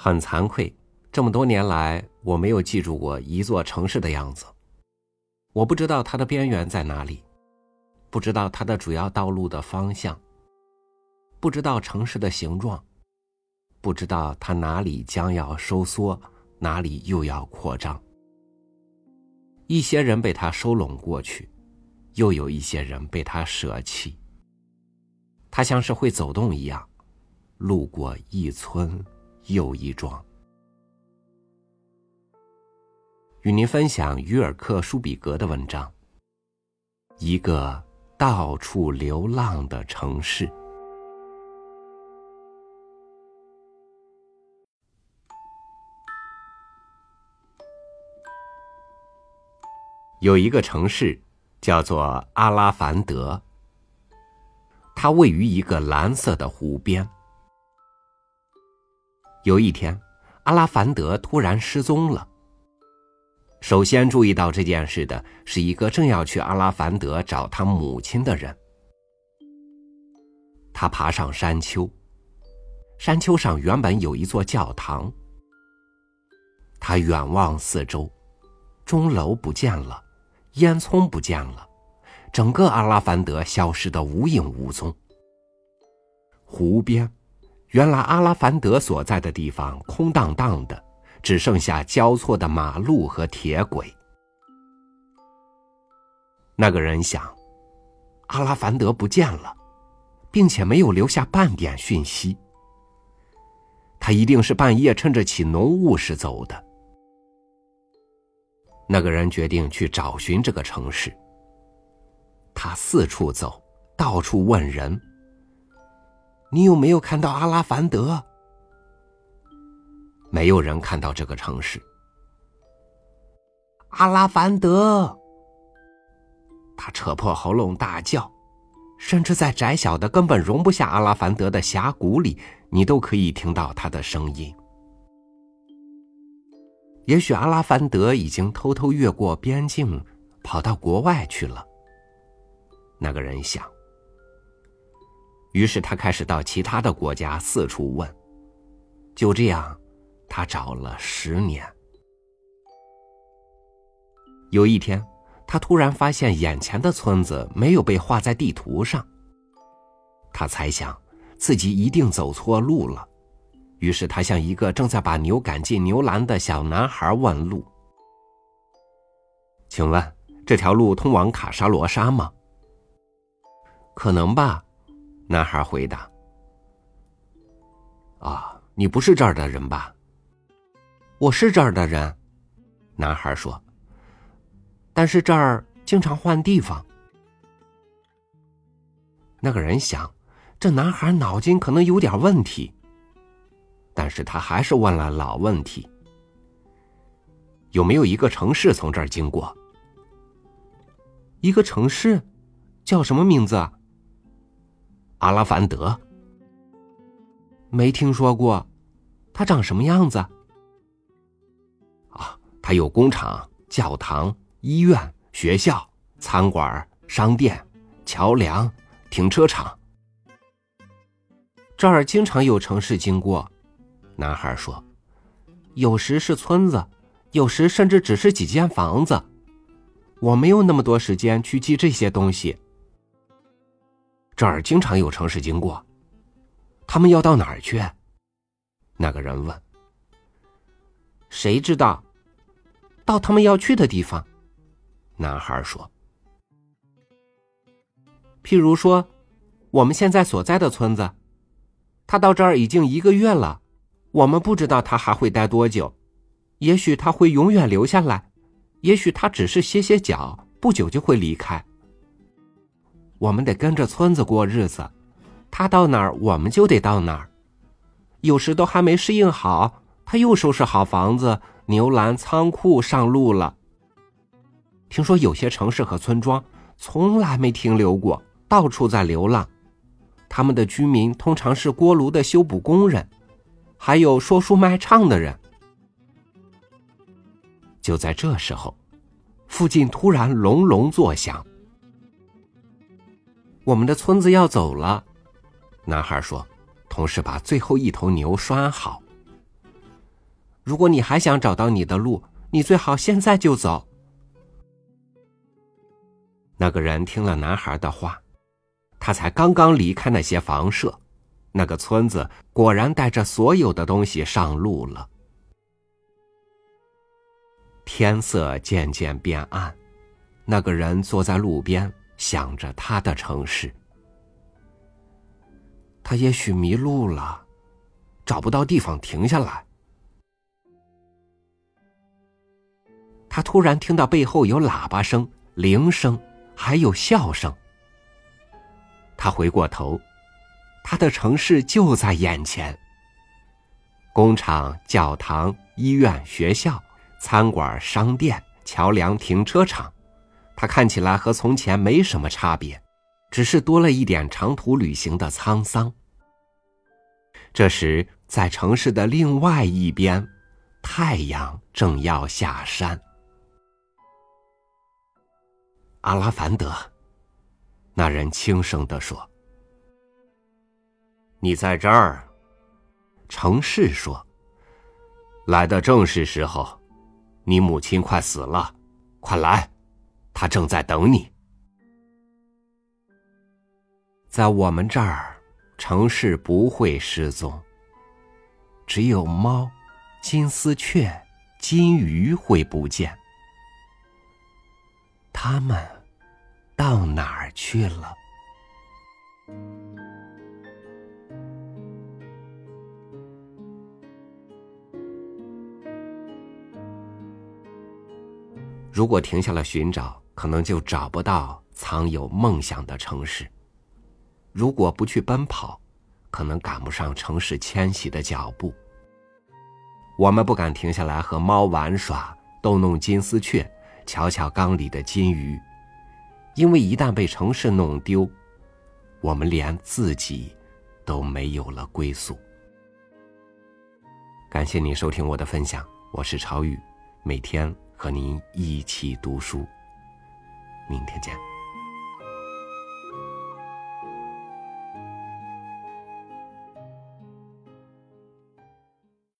很惭愧，这么多年来，我没有记住过一座城市的样子。我不知道它的边缘在哪里，不知道它的主要道路的方向，不知道城市的形状，不知道它哪里将要收缩，哪里又要扩张。一些人被它收拢过去，又有一些人被它舍弃。它像是会走动一样，路过一村。又一桩。与您分享于尔克·舒比格的文章《一个到处流浪的城市》。有一个城市叫做阿拉凡德，它位于一个蓝色的湖边。有一天，阿拉凡德突然失踪了。首先注意到这件事的是一个正要去阿拉凡德找他母亲的人。他爬上山丘，山丘上原本有一座教堂。他远望四周，钟楼不见了，烟囱不见了，整个阿拉凡德消失的无影无踪。湖边。原来阿拉凡德所在的地方空荡荡的，只剩下交错的马路和铁轨。那个人想，阿拉凡德不见了，并且没有留下半点讯息。他一定是半夜趁着起浓雾时走的。那个人决定去找寻这个城市。他四处走，到处问人。你有没有看到阿拉凡德？没有人看到这个城市。阿拉凡德，他扯破喉咙大叫，甚至在窄小的、根本容不下阿拉凡德的峡谷里，你都可以听到他的声音。也许阿拉凡德已经偷偷越过边境，跑到国外去了。那个人想。于是他开始到其他的国家四处问，就这样，他找了十年。有一天，他突然发现眼前的村子没有被画在地图上。他猜想自己一定走错路了，于是他向一个正在把牛赶进牛栏的小男孩问路：“请问这条路通往卡沙罗沙吗？”“可能吧。”男孩回答：“啊，你不是这儿的人吧？”“我是这儿的人。”男孩说。“但是这儿经常换地方。”那个人想，这男孩脑筋可能有点问题。但是他还是问了老问题：“有没有一个城市从这儿经过？”“一个城市，叫什么名字？”啊？阿拉凡德，没听说过，他长什么样子？啊，他有工厂、教堂、医院、学校、餐馆、商店、桥梁、停车场。这儿经常有城市经过，男孩说，有时是村子，有时甚至只是几间房子。我没有那么多时间去记这些东西。这儿经常有城市经过，他们要到哪儿去？那个人问。谁知道？到他们要去的地方。男孩说。譬如说，我们现在所在的村子，他到这儿已经一个月了，我们不知道他还会待多久。也许他会永远留下来，也许他只是歇歇脚，不久就会离开。我们得跟着村子过日子，他到哪儿我们就得到哪儿。有时都还没适应好，他又收拾好房子、牛栏、仓库上路了。听说有些城市和村庄从来没停留过，到处在流浪。他们的居民通常是锅炉的修补工人，还有说书卖唱的人。就在这时候，附近突然隆隆作响。我们的村子要走了，男孩说，同时把最后一头牛拴好。如果你还想找到你的路，你最好现在就走。”那个人听了男孩的话，他才刚刚离开那些房舍，那个村子果然带着所有的东西上路了。天色渐渐变暗，那个人坐在路边，想着他的城市。他也许迷路了，找不到地方停下来。他突然听到背后有喇叭声、铃声。还有笑声。他回过头，他的城市就在眼前。工厂、教堂、医院、学校、餐馆、商店、桥梁、停车场，他看起来和从前没什么差别，只是多了一点长途旅行的沧桑。这时，在城市的另外一边，太阳正要下山。阿拉凡德，那人轻声的说：“你在这儿。”城市说：“来的正是时候，你母亲快死了，快来，他正在等你。”在我们这儿，城市不会失踪，只有猫、金丝雀、金鱼会不见。他们到哪儿去了？如果停下了寻找，可能就找不到藏有梦想的城市；如果不去奔跑，可能赶不上城市迁徙的脚步。我们不敢停下来和猫玩耍，逗弄金丝雀。瞧瞧缸里的金鱼，因为一旦被城市弄丢，我们连自己都没有了归宿。感谢您收听我的分享，我是朝雨，每天和您一起读书。明天见。